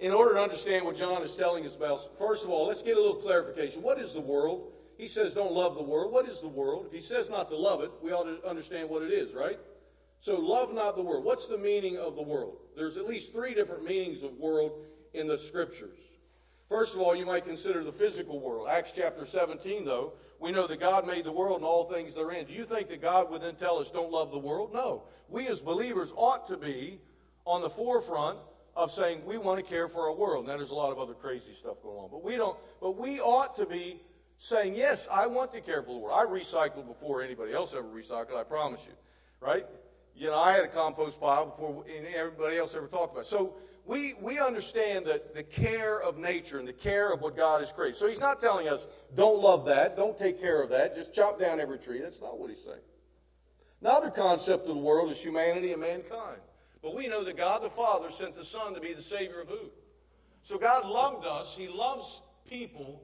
in order to understand what John is telling us about, first of all, let's get a little clarification. What is the world? He says, don't love the world. What is the world? If he says not to love it, we ought to understand what it is, right? So, love not the world. What's the meaning of the world? There's at least three different meanings of world in the scriptures. First of all, you might consider the physical world. Acts chapter 17, though, we know that God made the world and all things therein. Do you think that God would then tell us don't love the world? No. We as believers ought to be on the forefront of saying we want to care for our world. Now there's a lot of other crazy stuff going on, but we don't. But we ought to be saying yes, I want to care for the world. I recycled before anybody else ever recycled. I promise you, right? You know, I had a compost pile before everybody else ever talked about. It. So we, we understand that the care of nature and the care of what God has created. So he's not telling us, don't love that, don't take care of that, just chop down every tree. That's not what he's saying. Another concept of the world is humanity and mankind. But we know that God the Father sent the Son to be the Savior of who? So God loved us. He loves people.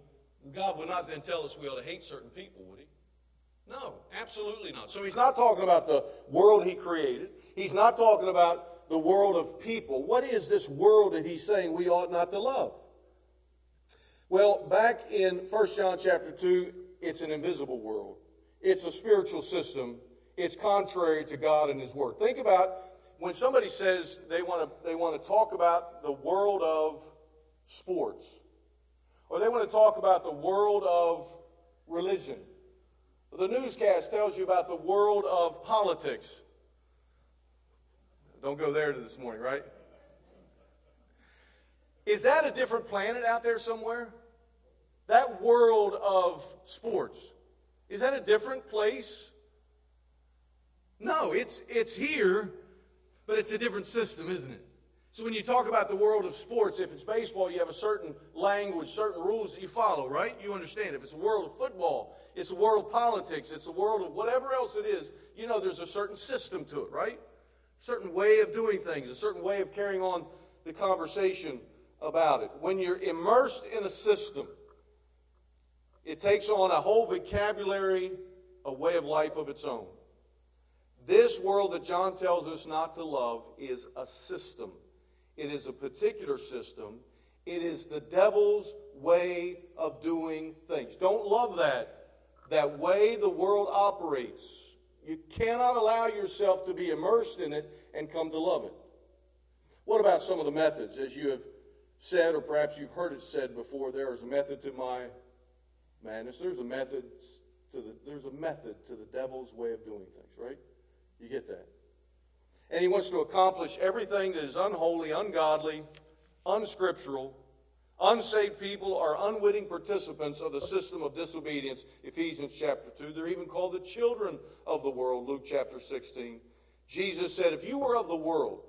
God would not then tell us we ought to hate certain people, would He? No, absolutely not. So He's not talking about the world He created. He's not talking about the world of people. What is this world that he's saying we ought not to love? Well, back in 1 John chapter 2, it's an invisible world. It's a spiritual system. It's contrary to God and his word. Think about when somebody says they want to they want to talk about the world of sports or they want to talk about the world of religion. The newscast tells you about the world of politics. Don't go there this morning, right? Is that a different planet out there somewhere? That world of sports. Is that a different place? No, it's, it's here, but it's a different system, isn't it? So when you talk about the world of sports, if it's baseball, you have a certain language, certain rules that you follow, right? You understand. If it's a world of football, it's a world of politics, it's a world of whatever else it is, you know there's a certain system to it, right? A certain way of doing things, a certain way of carrying on the conversation about it. When you're immersed in a system, it takes on a whole vocabulary, a way of life of its own. This world that John tells us not to love is a system. It is a particular system. It is the devil's way of doing things. Don't love that. That way the world operates. You cannot allow yourself to be immersed in it and come to love it. What about some of the methods? As you have said, or perhaps you've heard it said before, there is a method to my madness. There's a method to the there's a method to the devil's way of doing things, right? You get that. And he wants to accomplish everything that is unholy, ungodly, unscriptural, Unsaved people are unwitting participants of the system of disobedience, Ephesians chapter 2. They're even called the children of the world, Luke chapter 16. Jesus said, if you were of the world,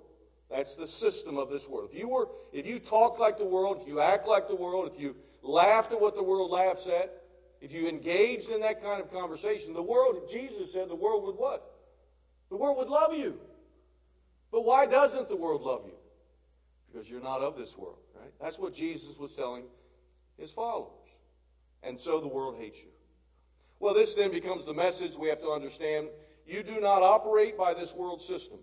that's the system of this world. If you were, if you talk like the world, if you act like the world, if you laughed at what the world laughs at, if you engaged in that kind of conversation, the world, Jesus said, the world would what? The world would love you. But why doesn't the world love you? Because you're not of this world. Right? That's what Jesus was telling his followers. And so the world hates you. Well, this then becomes the message we have to understand. You do not operate by this world system.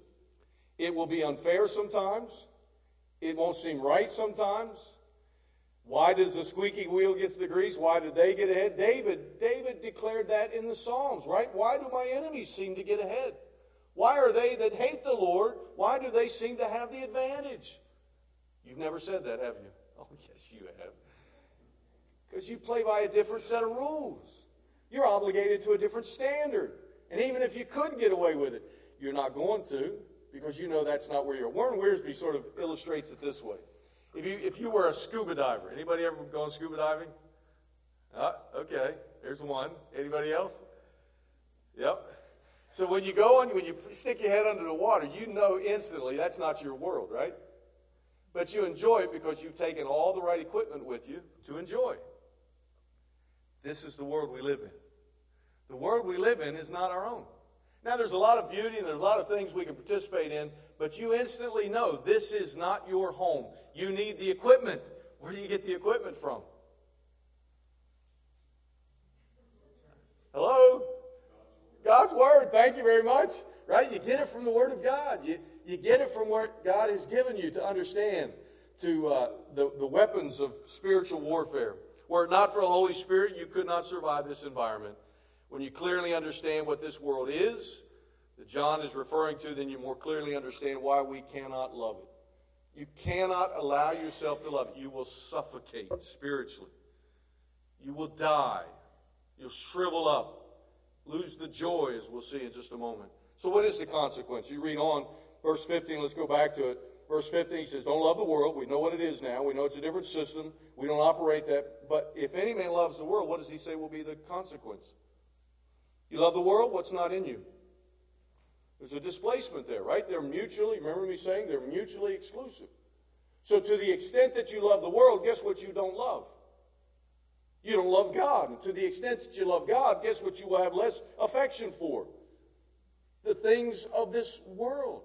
It will be unfair sometimes. It won't seem right sometimes. Why does the squeaky wheel get the grease? Why did they get ahead? David, David declared that in the Psalms, right? Why do my enemies seem to get ahead? Why are they that hate the Lord? Why do they seem to have the advantage? You've never said that, have you? Oh, yes, you have. Because you play by a different set of rules. You're obligated to a different standard. And even if you could get away with it, you're not going to because you know that's not where you're. Warren Wiersbe sort of illustrates it this way. If you, if you were a scuba diver, anybody ever gone scuba diving? Uh, okay, there's one. Anybody else? Yep. So when you go on, when you stick your head under the water, you know instantly that's not your world, right? But you enjoy it because you've taken all the right equipment with you to enjoy. This is the world we live in. The world we live in is not our own. Now, there's a lot of beauty and there's a lot of things we can participate in, but you instantly know this is not your home. You need the equipment. Where do you get the equipment from? Hello? God's Word. Thank you very much. Right? You get it from the Word of God. You, you get it from what God has given you to understand. to uh, the, the weapons of spiritual warfare. Were it not for the Holy Spirit, you could not survive this environment. When you clearly understand what this world is, that John is referring to, then you more clearly understand why we cannot love it. You cannot allow yourself to love it. You will suffocate spiritually. You will die. You'll shrivel up, lose the joy, as we'll see in just a moment. So, what is the consequence? You read on, verse 15, let's go back to it. Verse 15 he says, Don't love the world. We know what it is now. We know it's a different system. We don't operate that. But if any man loves the world, what does he say will be the consequence? You love the world? What's not in you? There's a displacement there, right? They're mutually, remember me saying, they're mutually exclusive. So, to the extent that you love the world, guess what you don't love? You don't love God. And to the extent that you love God, guess what you will have less affection for? The things of this world.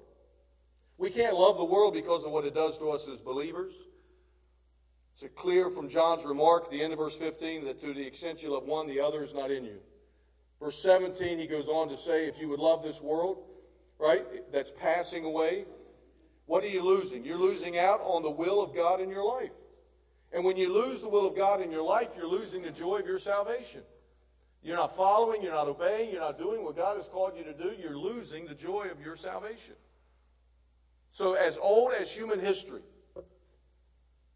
We can't love the world because of what it does to us as believers. It's clear from John's remark, the end of verse 15, that to the extent you love one, the other is not in you. Verse 17, he goes on to say, if you would love this world, right, that's passing away, what are you losing? You're losing out on the will of God in your life. And when you lose the will of God in your life, you're losing the joy of your salvation. You're not following, you're not obeying, you're not doing what God has called you to do, you're losing the joy of your salvation. So, as old as human history,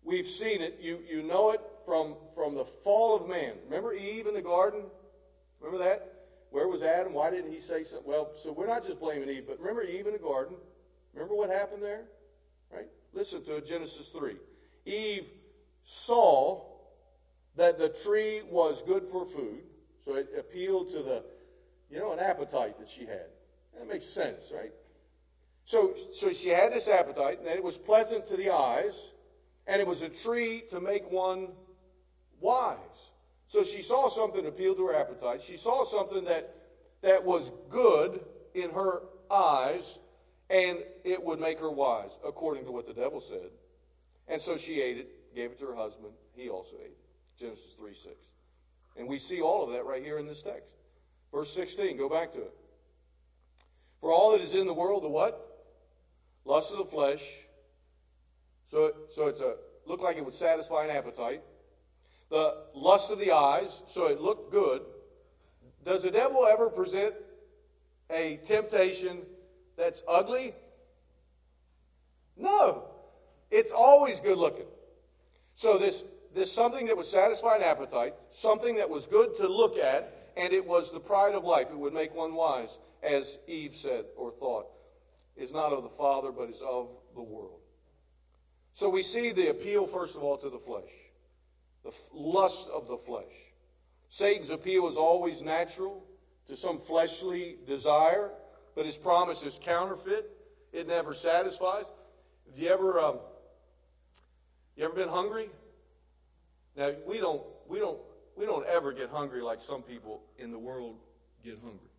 we've seen it. You, you know it from, from the fall of man. Remember Eve in the garden? Remember that? Where was Adam? Why didn't he say something? Well, so we're not just blaming Eve, but remember Eve in the garden? Remember what happened there? Right? Listen to Genesis 3. Eve saw that the tree was good for food, so it appealed to the, you know, an appetite that she had. That makes sense, right? So, so she had this appetite, and it was pleasant to the eyes, and it was a tree to make one wise. So she saw something appeal to her appetite. She saw something that, that was good in her eyes, and it would make her wise, according to what the devil said. And so she ate it, gave it to her husband. He also ate it. Genesis 3 6. And we see all of that right here in this text. Verse 16, go back to it. For all that is in the world, the what? lust of the flesh. So, so it's a looked like it would satisfy an appetite. The lust of the eyes, so it looked good. Does the devil ever present a temptation that's ugly? No. It's always good looking. So this this something that would satisfy an appetite, something that was good to look at, and it was the pride of life. It would make one wise, as Eve said or thought is not of the Father, but is of the world. So we see the appeal, first of all, to the flesh, the lust of the flesh. Satan's appeal is always natural to some fleshly desire, but his promise is counterfeit. It never satisfies. Have you ever, um, you ever been hungry? Now we don't, we don't, we don't ever get hungry like some people in the world get hungry.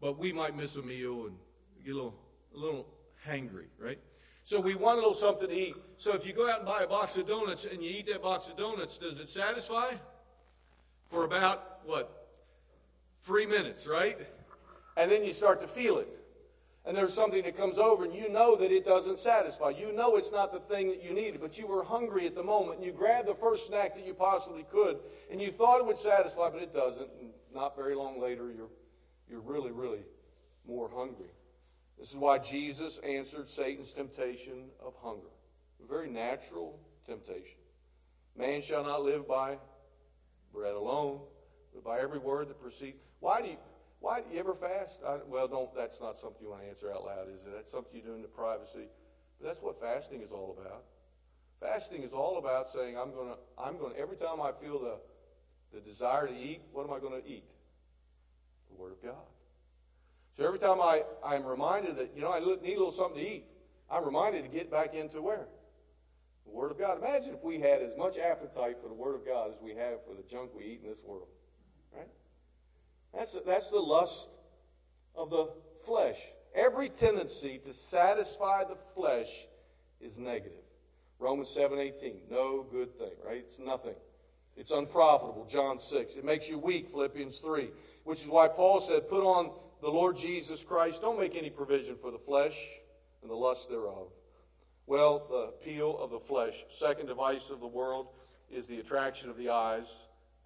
But we might miss a meal and get a little, a little hangry, right? So we want a little something to eat. So if you go out and buy a box of donuts and you eat that box of donuts, does it satisfy? For about, what, three minutes, right? And then you start to feel it. And there's something that comes over, and you know that it doesn't satisfy. You know it's not the thing that you needed, but you were hungry at the moment, and you grabbed the first snack that you possibly could, and you thought it would satisfy, but it doesn't. And not very long later, you're, you're really, really more hungry. This is why Jesus answered Satan's temptation of hunger. A very natural temptation. Man shall not live by bread alone, but by every word that proceeds. Why do you why do you ever fast? I, well, don't. That's not something you want to answer out loud, is it? That's something you do in the privacy. But that's what fasting is all about. Fasting is all about saying, I'm going to. I'm going to, Every time I feel the the desire to eat, what am I going to eat? The Word of God. So every time I, I'm reminded that, you know, I need a little something to eat, I'm reminded to get back into where? The Word of God. Imagine if we had as much appetite for the Word of God as we have for the junk we eat in this world. Right? That's, that's the lust of the flesh. Every tendency to satisfy the flesh is negative. Romans 7:18, no good thing, right? It's nothing. It's unprofitable, John 6. It makes you weak, Philippians 3, which is why Paul said, put on the Lord Jesus Christ. Don't make any provision for the flesh and the lust thereof. Well, the appeal of the flesh. Second device of the world is the attraction of the eyes.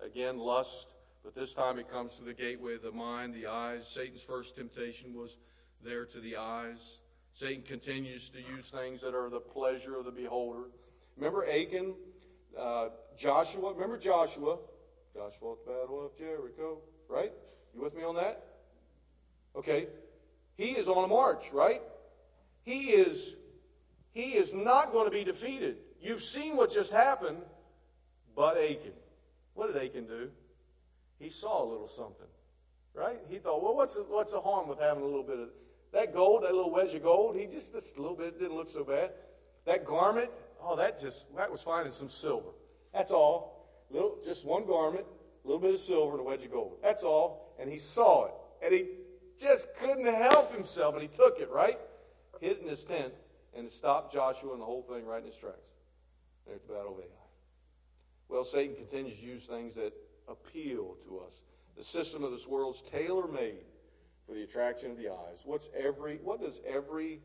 Again, lust, but this time it comes to the gateway of the mind, the eyes. Satan's first temptation was there to the eyes. Satan continues to use things that are the pleasure of the beholder. Remember Achan, uh, Joshua? Remember Joshua? Joshua at the battle of Jericho, right? You with me on that? Okay. He is on a march, right? He is he is not going to be defeated. You've seen what just happened, but Achan. What did Achan do? He saw a little something, right? He thought, well, what's the, what's the harm with having a little bit of that gold, that little wedge of gold? He just, a little bit, didn't look so bad. That garment, oh, that just, that was fine as some silver. That's all. Little, just one garment, a little bit of silver, and a wedge of gold. That's all. And he saw it. And he just couldn't help himself, and he took it, right? Hid it in his tent, and stopped Joshua and the whole thing right in his tracks. There's the Battle of Ai. Well, Satan continues to use things that appeal to us. The system of this world's tailor made for the attraction of the eyes. What's every? What does every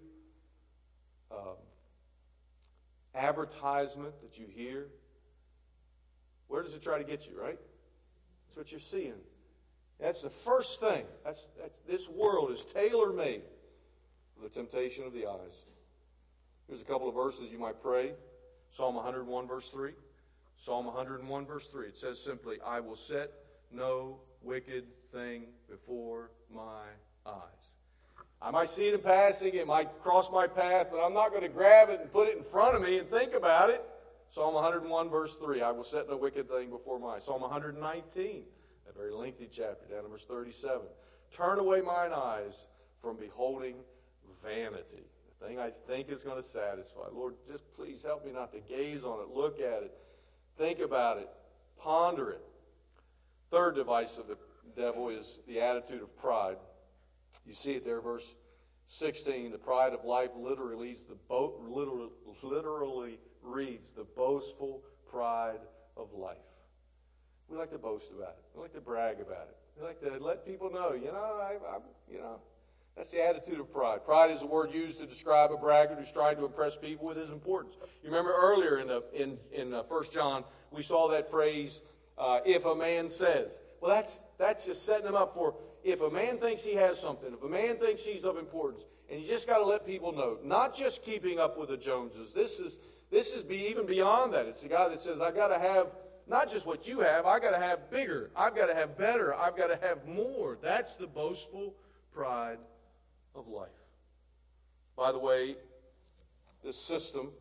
um, advertisement that you hear? Where does it try to get you? Right. That's what you're seeing. That's the first thing. That's, that's this world is tailor made for the temptation of the eyes. Here's a couple of verses you might pray. Psalm 101, verse 3. Psalm 101, verse 3. It says simply, I will set no wicked thing before my eyes. I might see it in passing, it might cross my path, but I'm not going to grab it and put it in front of me and think about it. Psalm 101, verse 3. I will set no wicked thing before my eyes. Psalm 119, a very lengthy chapter, down to verse 37. Turn away mine eyes from beholding vanity the thing I think is going to satisfy. Lord, just please help me not to gaze on it, look at it, think about it, ponder it. Third device of the devil is the attitude of pride. You see it there, verse 16. The pride of life literally reads the, literally, literally reads the boastful pride of life. We like to boast about it. We like to brag about it. We like to let people know, you know, I, I'm, you know, that's the attitude of pride. Pride is a word used to describe a braggart who's trying to impress people with his importance. You remember earlier in, the, in, in uh, 1 John, we saw that phrase, uh, if a man says. Well, that's, that's just setting him up for if a man thinks he has something, if a man thinks he's of importance, and you just got to let people know, not just keeping up with the Joneses. This is, this is be even beyond that. It's the guy that says, I got to have not just what you have, I got to have bigger, I've got to have better, I've got to have more. That's the boastful pride of life. By the way, this system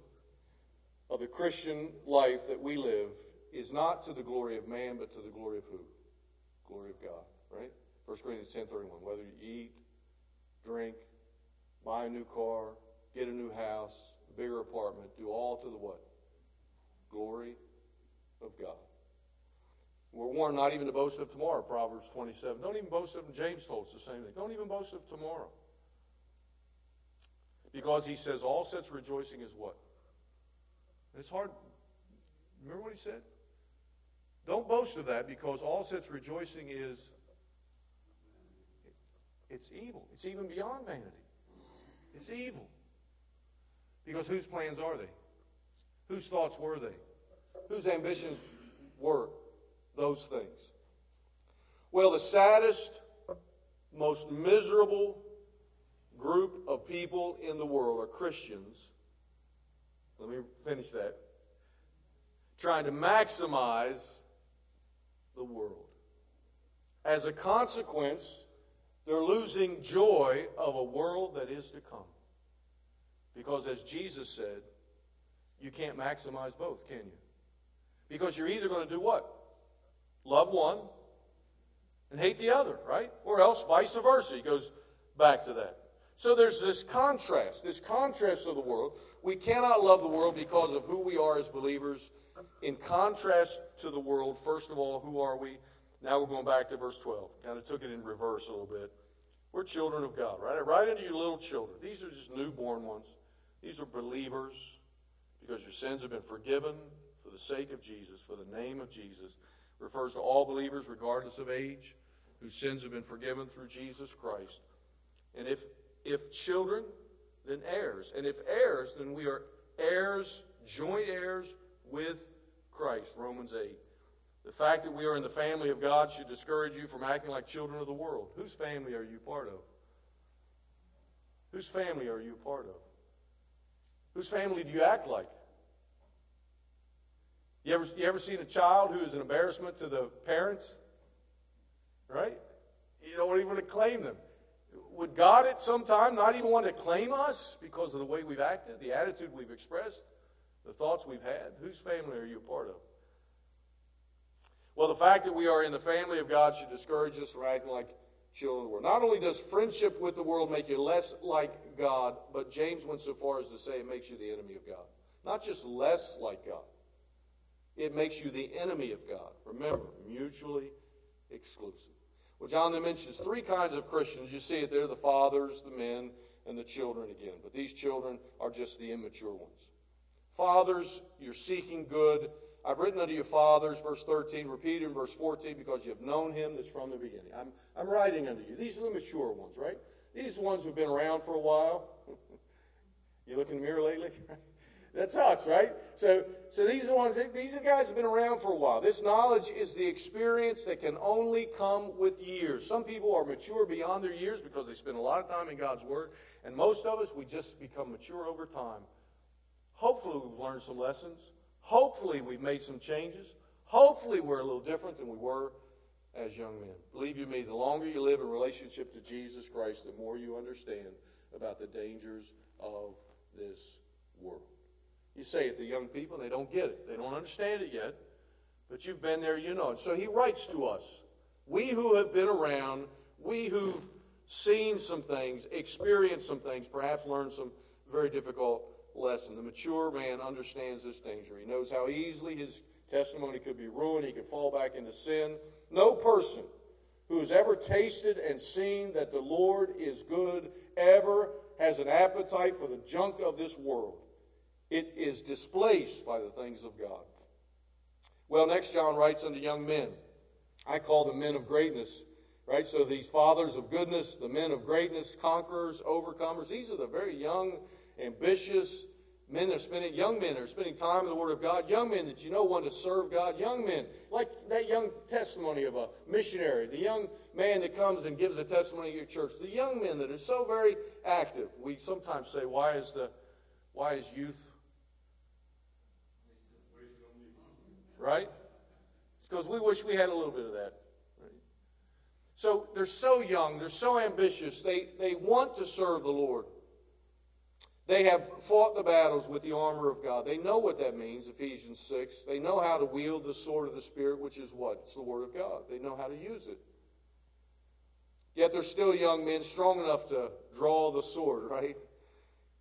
of the Christian life that we live is not to the glory of man, but to the glory of who? Glory of God, right? 1 Corinthians 10 31. Whether you eat, drink, buy a new car, get a new house, a bigger apartment, do all to the what? Glory of God. We're warned not even to boast of tomorrow, Proverbs 27. Don't even boast of, James told us the same thing. Don't even boast of tomorrow. Because he says all such rejoicing is what? It's hard. Remember what he said? Don't boast of that because all such rejoicing is it's evil. It's even beyond vanity. It's evil. Because whose plans are they? Whose thoughts were they? Whose ambitions were those things? Well, the saddest, most miserable group of people in the world are Christians. Let me finish that. Trying to maximize the world. As a consequence, they're losing joy of a world that is to come. Because as Jesus said, you can't maximize both, can you? Because you're either going to do what? Love one and hate the other, right? Or else vice versa. He goes back to that. So there's this contrast, this contrast of the world. We cannot love the world because of who we are as believers. In contrast to the world, first of all, who are we? Now we're going back to verse 12. Kind of took it in reverse a little bit. We're children of God, right? Right into your little children. These are just newborn ones. These are believers because your sins have been forgiven for the sake of Jesus, for the name of Jesus. refers to all believers, regardless of age, whose sins have been forgiven through Jesus Christ. And if if children, then heirs. And if heirs, then we are heirs, joint heirs with Christ. Romans 8. The fact that we are in the family of God should discourage you from acting like children of the world. Whose family are you part of? Whose family are you part of? Whose family do you act like? You ever, you ever seen a child who is an embarrassment to the parents? Right? You don't even want to claim them. Would God at some time not even want to claim us because of the way we've acted, the attitude we've expressed, the thoughts we've had? Whose family are you a part of? Well, the fact that we are in the family of God should discourage us from acting like children of the world. Not only does friendship with the world make you less like God, but James went so far as to say it makes you the enemy of God. Not just less like God, it makes you the enemy of God. Remember, mutually exclusive. Well, John then mentions three kinds of Christians. You see it there the fathers, the men, and the children again. But these children are just the immature ones. Fathers, you're seeking good. I've written unto you fathers, verse 13, repeated in verse 14, because you have known him that's from the beginning. I'm, I'm writing unto you. These are the mature ones, right? These ones who've been around for a while. you look in the mirror lately? That's us, right? So, so these are the ones. These are guys have been around for a while. This knowledge is the experience that can only come with years. Some people are mature beyond their years because they spend a lot of time in God's Word, and most of us we just become mature over time. Hopefully, we've learned some lessons. Hopefully, we've made some changes. Hopefully, we're a little different than we were as young men. Believe you me, the longer you live in relationship to Jesus Christ, the more you understand about the dangers of this world. You say it to young people, and they don't get it. They don't understand it yet, but you've been there, you know it. So he writes to us. We who have been around, we who've seen some things, experienced some things, perhaps learned some very difficult lesson. The mature man understands this danger. He knows how easily his testimony could be ruined. He could fall back into sin. No person who has ever tasted and seen that the Lord is good ever has an appetite for the junk of this world. It is displaced by the things of God. Well, next John writes unto young men. I call them men of greatness, right? So these fathers of goodness, the men of greatness, conquerors, overcomers, these are the very young, ambitious men that are spending, young men are spending time in the Word of God, young men that you know want to serve God, young men, like that young testimony of a missionary, the young man that comes and gives a testimony at your church, the young men that are so very active. We sometimes say, why is the, why is youth right? It's because we wish we had a little bit of that. Right? So they're so young, they're so ambitious, they, they want to serve the Lord. They have fought the battles with the armor of God. They know what that means, Ephesians 6. They know how to wield the sword of the Spirit, which is what? It's the Word of God. They know how to use it. Yet they're still young men, strong enough to draw the sword, right?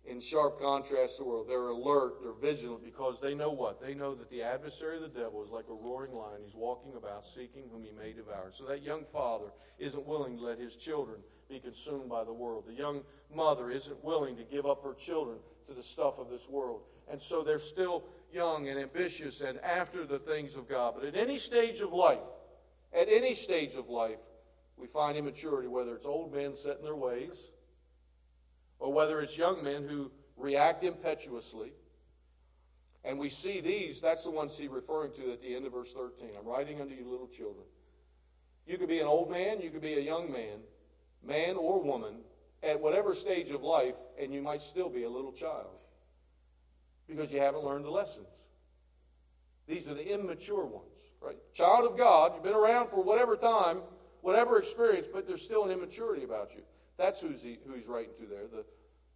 In sharp contrast to the world. They're alert, they're vigilant because they know what? They know that the adversary of the devil is like a roaring lion. He's walking about seeking whom he may devour. So that young father isn't willing to let his children be consumed by the world. The young mother isn't willing to give up her children to the stuff of this world. And so they're still young and ambitious and after the things of God. But at any stage of life, at any stage of life, we find immaturity, whether it's old men set in their ways or whether it's young men who react impetuously. And we see these, that's the ones he's referring to at the end of verse 13. I'm writing unto you, little children. You could be an old man, you could be a young man, man or woman, at whatever stage of life, and you might still be a little child because you haven't learned the lessons. These are the immature ones, right? Child of God, you've been around for whatever time, whatever experience, but there's still an immaturity about you. That's who's he, who he's writing to there the,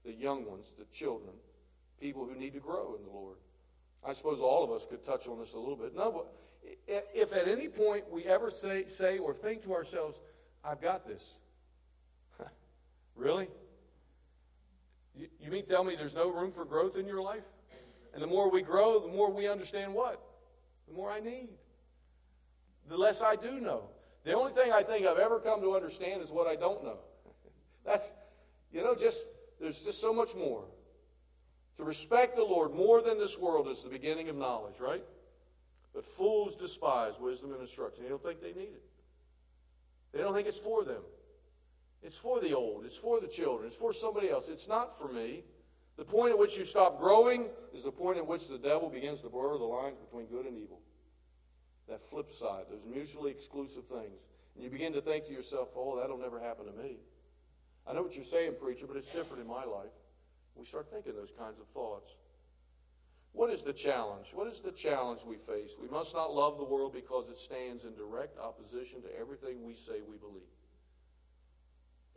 the young ones, the children, people who need to grow in the Lord. I suppose all of us could touch on this a little bit. No, but if at any point we ever say, say or think to ourselves, I've got this. really? You, you mean tell me there's no room for growth in your life? And the more we grow, the more we understand what? The more I need. The less I do know. The only thing I think I've ever come to understand is what I don't know. That's, you know, just, there's just so much more. To respect the Lord more than this world is the beginning of knowledge, right? But fools despise wisdom and instruction. They don't think they need it. They don't think it's for them. It's for the old. It's for the children. It's for somebody else. It's not for me. The point at which you stop growing is the point at which the devil begins to blur the lines between good and evil. That flip side, those mutually exclusive things. And you begin to think to yourself, oh, that'll never happen to me. I know what you're saying, preacher, but it's different in my life. We start thinking those kinds of thoughts. What is the challenge? What is the challenge we face? We must not love the world because it stands in direct opposition to everything we say we believe.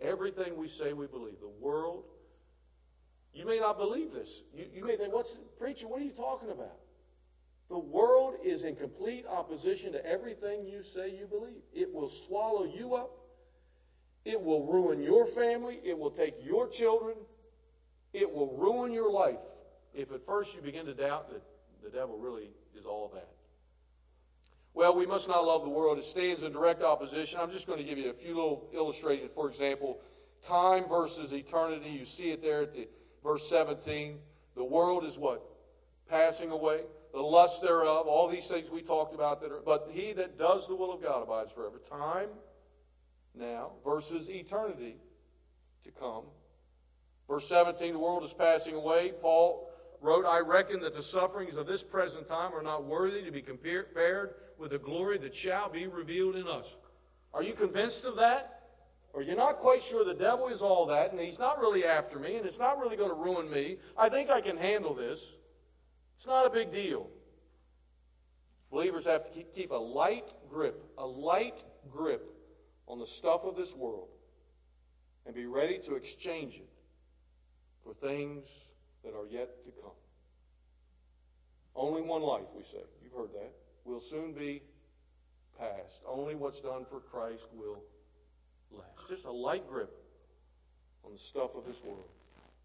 Everything we say we believe. The world, you may not believe this. You, you may think, what's, preacher, what are you talking about? The world is in complete opposition to everything you say you believe. It will swallow you up. It will ruin your family. It will take your children. It will ruin your life if at first you begin to doubt that the devil really is all that. Well, we must not love the world. It stands in direct opposition. I'm just going to give you a few little illustrations. For example, time versus eternity. You see it there at the verse 17. The world is what? Passing away. The lust thereof, all these things we talked about that are, but he that does the will of God abides forever. Time now versus eternity to come. Verse 17, the world is passing away. Paul wrote, I reckon that the sufferings of this present time are not worthy to be compared with the glory that shall be revealed in us. Are you convinced of that? Or you're not quite sure the devil is all that, and he's not really after me, and it's not really going to ruin me. I think I can handle this. It's not a big deal. Believers have to keep, keep a light grip, a light grip on the stuff of this world, and be ready to exchange it for things that are yet to come. Only one life, we say. You've heard that. Will soon be past. Only what's done for Christ will last. Just a light grip on the stuff of this world.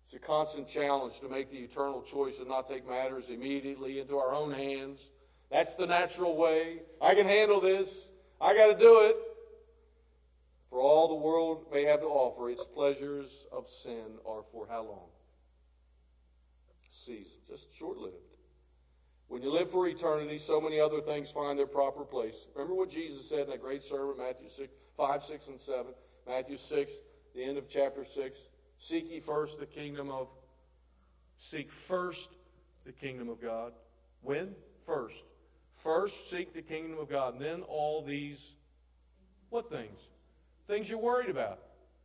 It's a constant challenge to make the eternal choice and not take matters immediately into our own hands. That's the natural way. I can handle this. I got to do it. For all the world may have to offer, its pleasures of sin are for how long? season, just short lived. When you live for eternity, so many other things find their proper place. Remember what Jesus said in that great sermon, Matthew 6, 5, 6, and 7. Matthew 6, the end of chapter 6. Seek ye first the kingdom of. Seek first the kingdom of God. When? First. First, seek the kingdom of God. And then all these, what things? Things you're worried about.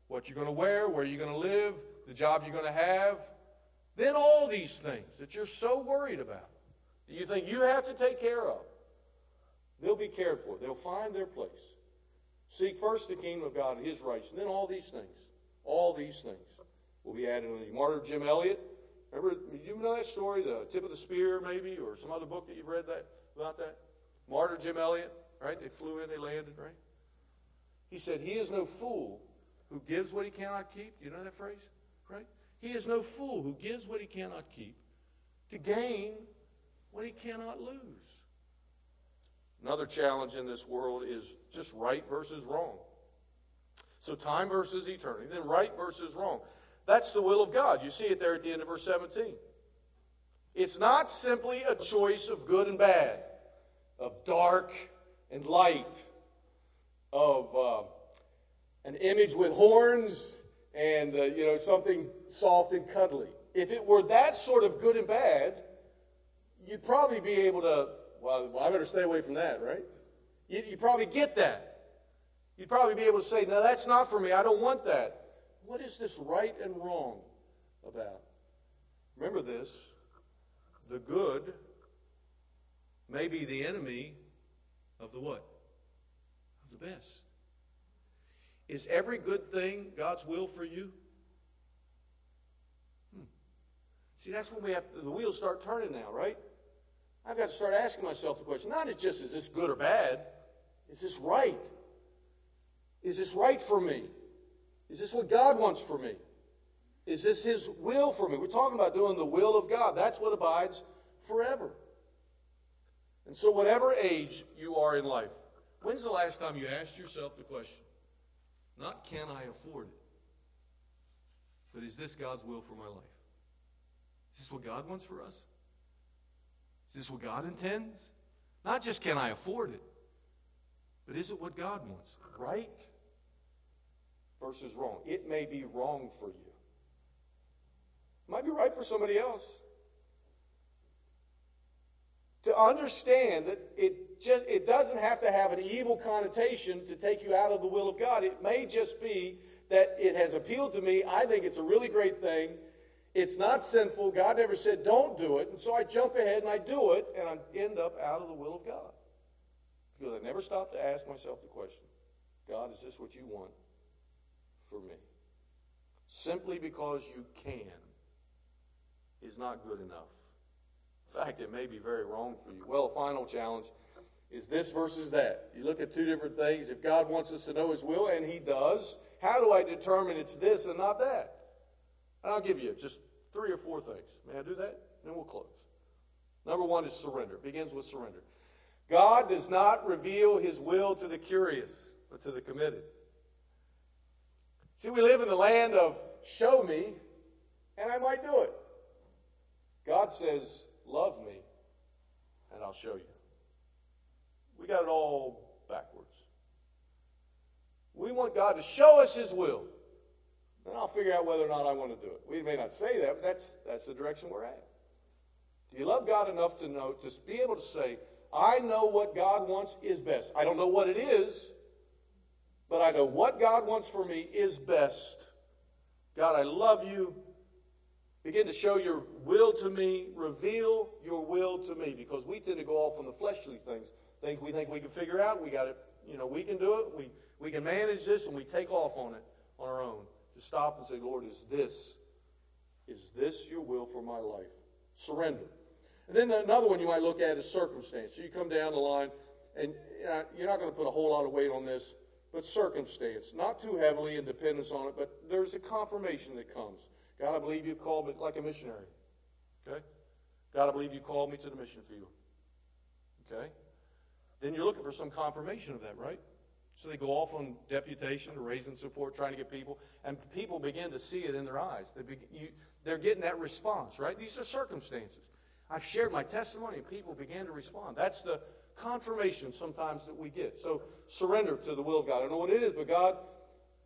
What you're going to wear, where you're going to live, the job you're going to have, then all these things that you're so worried about, that you think you have to take care of, they'll be cared for. They'll find their place. Seek first the kingdom of God and his righteousness, then all these things, all these things will be added unto you. Martyr Jim Elliot, remember, you know that story, the tip of the spear, maybe, or some other book that you've read that about that? Martyr Jim Elliot, right? They flew in, they landed, right? He said, He is no fool who gives what he cannot keep. Do you know that phrase? Right? He is no fool who gives what he cannot keep to gain what he cannot lose. Another challenge in this world is just right versus wrong. So time versus eternity, then right versus wrong. That's the will of God. You see it there at the end of verse 17. It's not simply a choice of good and bad, of dark and light, of uh, an image with horns and uh, you know something soft and cuddly. If it were that sort of good and bad, you'd probably be able to. Well, I better stay away from that, right? You, you probably get that. You'd probably be able to say, "No, that's not for me. I don't want that." What is this right and wrong about? Remember this: the good may be the enemy of the what? The best. Is every good thing God's will for you? Hmm. See, that's when we have the wheels start turning now, right? I've got to start asking myself the question not just is this good or bad? Is this right? Is this right for me? Is this what God wants for me? Is this His will for me? We're talking about doing the will of God. That's what abides forever. And so, whatever age you are in life, when's the last time you asked yourself the question, not can I afford it, but is this God's will for my life? Is this what God wants for us? Is this what God intends? Not just can I afford it, but is it what God wants? Right versus wrong. It may be wrong for you, Might be right for somebody else. To understand that it just it doesn't have to have an evil connotation to take you out of the will of God. It may just be that it has appealed to me. I think it's a really great thing. It's not sinful. God never said don't do it. And so I jump ahead and I do it, and I end up out of the will of God. Because I never stopped to ask myself the question God, is this what you want for me? Simply because you can is not good enough. In fact, it may be very wrong for you. Well, final challenge is this versus that. You look at two different things. If God wants us to know His will, and He does, how do I determine it's this and not that? And I'll give you just three or four things. May I do that? Then we'll close. Number one is surrender. It begins with surrender. God does not reveal His will to the curious, but to the committed. See, we live in the land of show me, and I might do it. God says, love me, and I'll show you. We got it all backwards. We want God to show us His will. And I'll figure out whether or not I want to do it. We may not say that, but that's, that's the direction we're at. Do you love God enough to know, to be able to say, I know what God wants is best. I don't know what it is, but I know what God wants for me is best. God, I love you. Begin to show your will to me. Reveal your will to me. Because we tend to go off on the fleshly things. Things we think we can figure out. We got it. You know, we can do it. We, we can manage this, and we take off on it on our own. To stop and say, Lord, is this, is this your will for my life? Surrender. And then another one you might look at is circumstance. So you come down the line, and uh, you're not going to put a whole lot of weight on this, but circumstance. Not too heavily in dependence on it, but there's a confirmation that comes. God, I believe you called me like a missionary. Okay? God, I believe you called me to the mission field. Okay? Then you're looking for some confirmation of that, right? So they go off on deputation, raising support, trying to get people, and people begin to see it in their eyes. They be, you, they're getting that response, right? These are circumstances. I've shared my testimony, and people began to respond. That's the confirmation sometimes that we get. So surrender to the will of God. I don't know what it is, but God,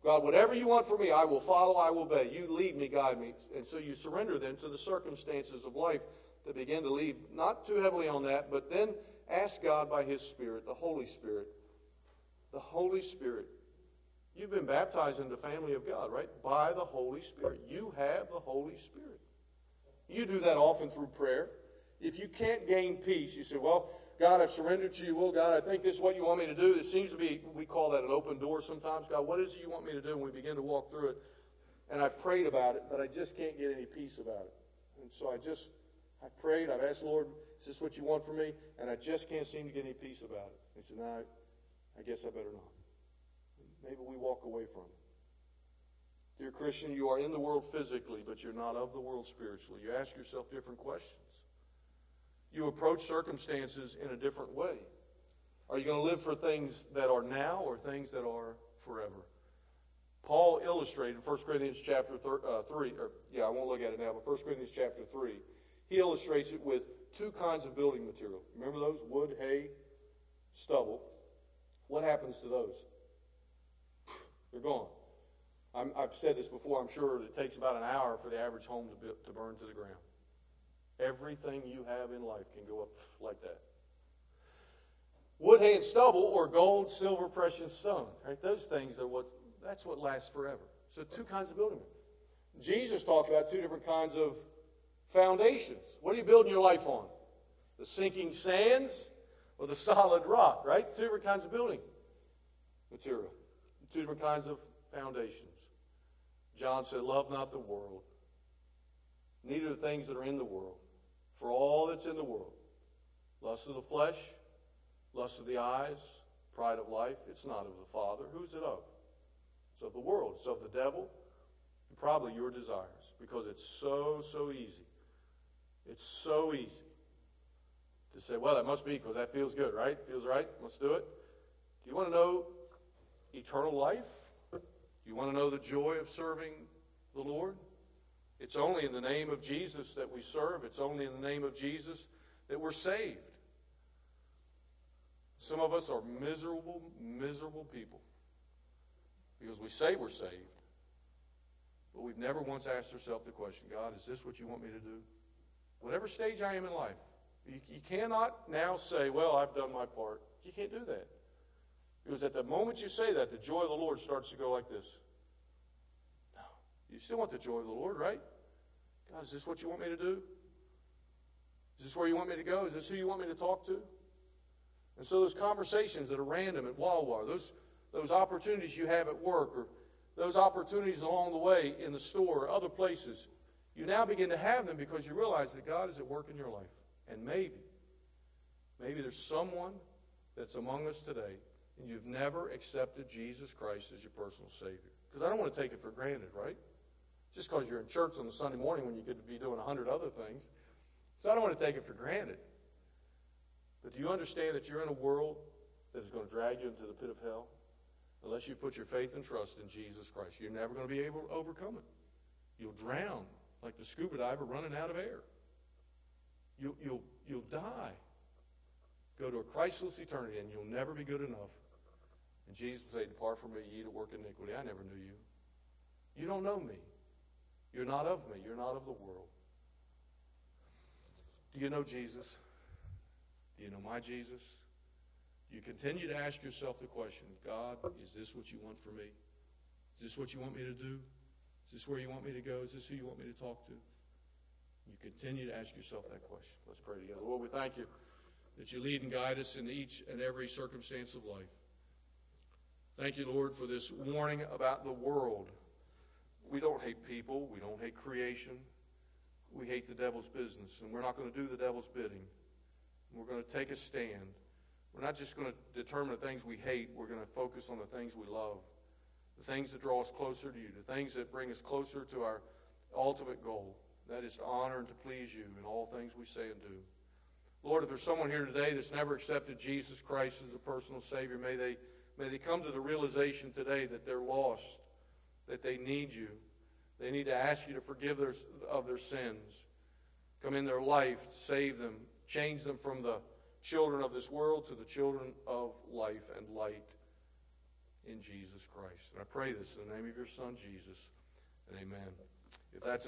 God, whatever you want for me, I will follow, I will obey. You lead me, guide me. And so you surrender then to the circumstances of life that begin to lead, not too heavily on that, but then ask God by His Spirit, the Holy Spirit. The Holy Spirit. You've been baptized in the family of God, right? By the Holy Spirit. You have the Holy Spirit. You do that often through prayer. If you can't gain peace, you say, Well, God, I've surrendered to you. Well, God, I think this is what you want me to do. It seems to be, we call that an open door sometimes. God, what is it you want me to do? And we begin to walk through it. And I've prayed about it, but I just can't get any peace about it. And so I just, I prayed. I've asked, Lord, is this what you want from me? And I just can't seem to get any peace about it. He said, no, I guess I better not. Maybe we walk away from it. Dear Christian, you are in the world physically, but you're not of the world spiritually. You ask yourself different questions you approach circumstances in a different way. Are you going to live for things that are now or things that are forever? Paul illustrated 1 Corinthians chapter uh, 3, or yeah, I won't look at it now, but 1 Corinthians chapter 3, he illustrates it with two kinds of building material. Remember those? Wood, hay, stubble. What happens to those? They're gone. i have said this before, I'm sure it takes about an hour for the average home to, to burn to the ground. Everything you have in life can go up like that. Wood, hay, and stubble, or gold, silver, precious stone. Right? Those things are what that's what lasts forever. So two kinds of building. Jesus talked about two different kinds of foundations. What are you building your life on? The sinking sands or the solid rock, right? Two different kinds of building material. Two different kinds of foundations. John said, Love not the world, neither the things that are in the world for all that's in the world lust of the flesh, lust of the eyes, pride of life. It's not of the Father. Who's it of? It's of the world. It's of the devil, and probably your desires, because it's so, so easy. It's so easy to say, well, that must be because that feels good, right? Feels right? Let's do it. Do you want to know eternal life? Do you want to know the joy of serving the Lord? It's only in the name of Jesus that we serve. It's only in the name of Jesus that we're saved. Some of us are miserable, miserable people because we say we're saved, but we've never once asked ourselves the question God, is this what you want me to do? Whatever stage I am in life, you, you cannot now say, Well, I've done my part. You can't do that. Because at the moment you say that, the joy of the Lord starts to go like this. No. You still want the joy of the Lord, right? God, is this what you want me to do? Is this where you want me to go? Is this who you want me to talk to? And so those conversations that are random at Wawa, those, those opportunities you have at work, or those opportunities along the way in the store or other places, you now begin to have them because you realize that God is at work in your life. And maybe, maybe there's someone that's among us today and you've never accepted Jesus Christ as your personal Savior. Because I don't want to take it for granted, right? Just because you're in church on the Sunday morning when you could be doing a hundred other things. So I don't want to take it for granted. But do you understand that you're in a world that is going to drag you into the pit of hell? Unless you put your faith and trust in Jesus Christ, you're never going to be able to overcome it. You'll drown like the scuba diver running out of air. You'll, you'll, you'll die. Go to a Christless eternity, and you'll never be good enough. And Jesus will say, Depart from me, ye that work iniquity. I never knew you. You don't know me. You're not of me. You're not of the world. Do you know Jesus? Do you know my Jesus? You continue to ask yourself the question God, is this what you want for me? Is this what you want me to do? Is this where you want me to go? Is this who you want me to talk to? You continue to ask yourself that question. Let's pray together. Lord, we thank you that you lead and guide us in each and every circumstance of life. Thank you, Lord, for this warning about the world. We don't hate people, we don't hate creation. We hate the devil's business, and we're not going to do the devil's bidding. We're going to take a stand. We're not just going to determine the things we hate, we're going to focus on the things we love, the things that draw us closer to you, the things that bring us closer to our ultimate goal. That is to honor and to please you in all things we say and do. Lord, if there's someone here today that's never accepted Jesus Christ as a personal Savior, may they, may they come to the realization today that they're lost, that they need you. They need to ask you to forgive their, of their sins. Come in their life, save them, change them from the children of this world to the children of life and light in Jesus Christ. And I pray this in the name of your Son, Jesus. And amen. If that's